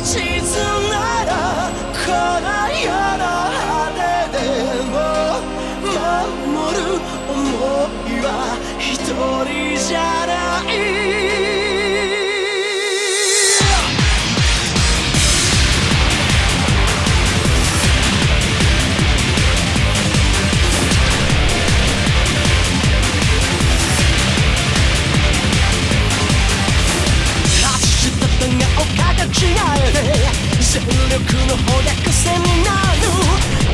一途ならこの世の果ても守る想いは一人じゃない。力の方で癖になる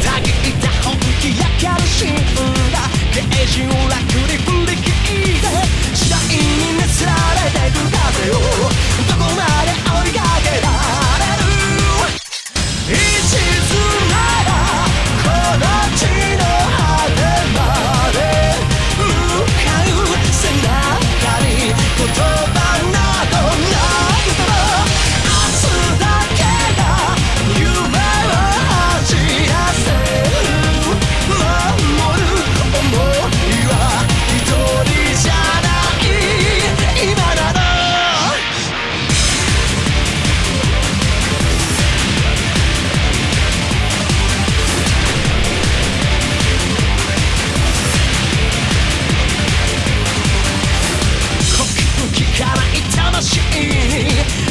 たぎった本気やかるシーンだゲージを楽に振り切って次第に熱られてく風をどこまで追いかけられる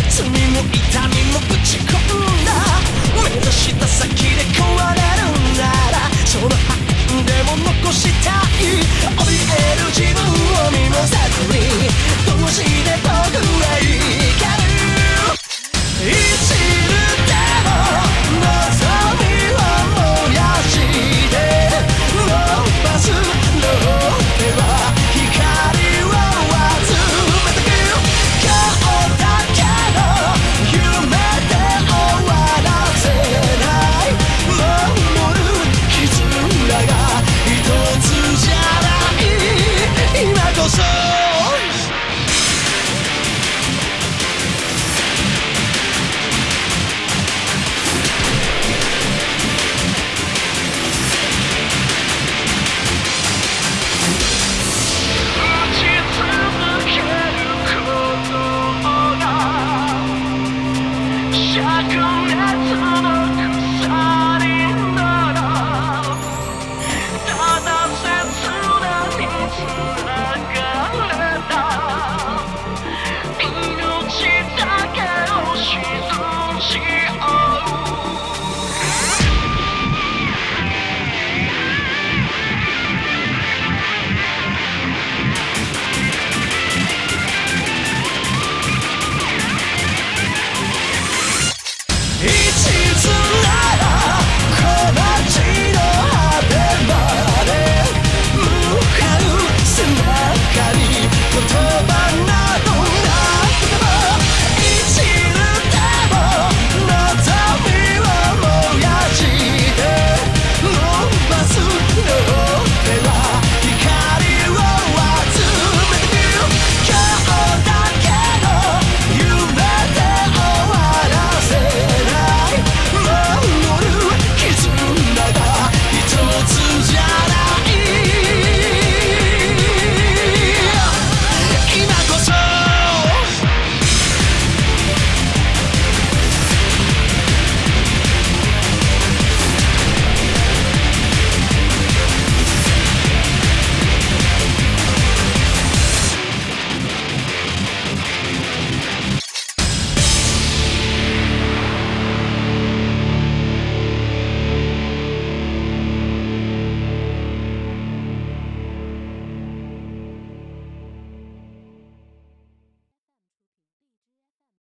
罪も痛みも打ち込んだ。目指した先で壊れ I come on some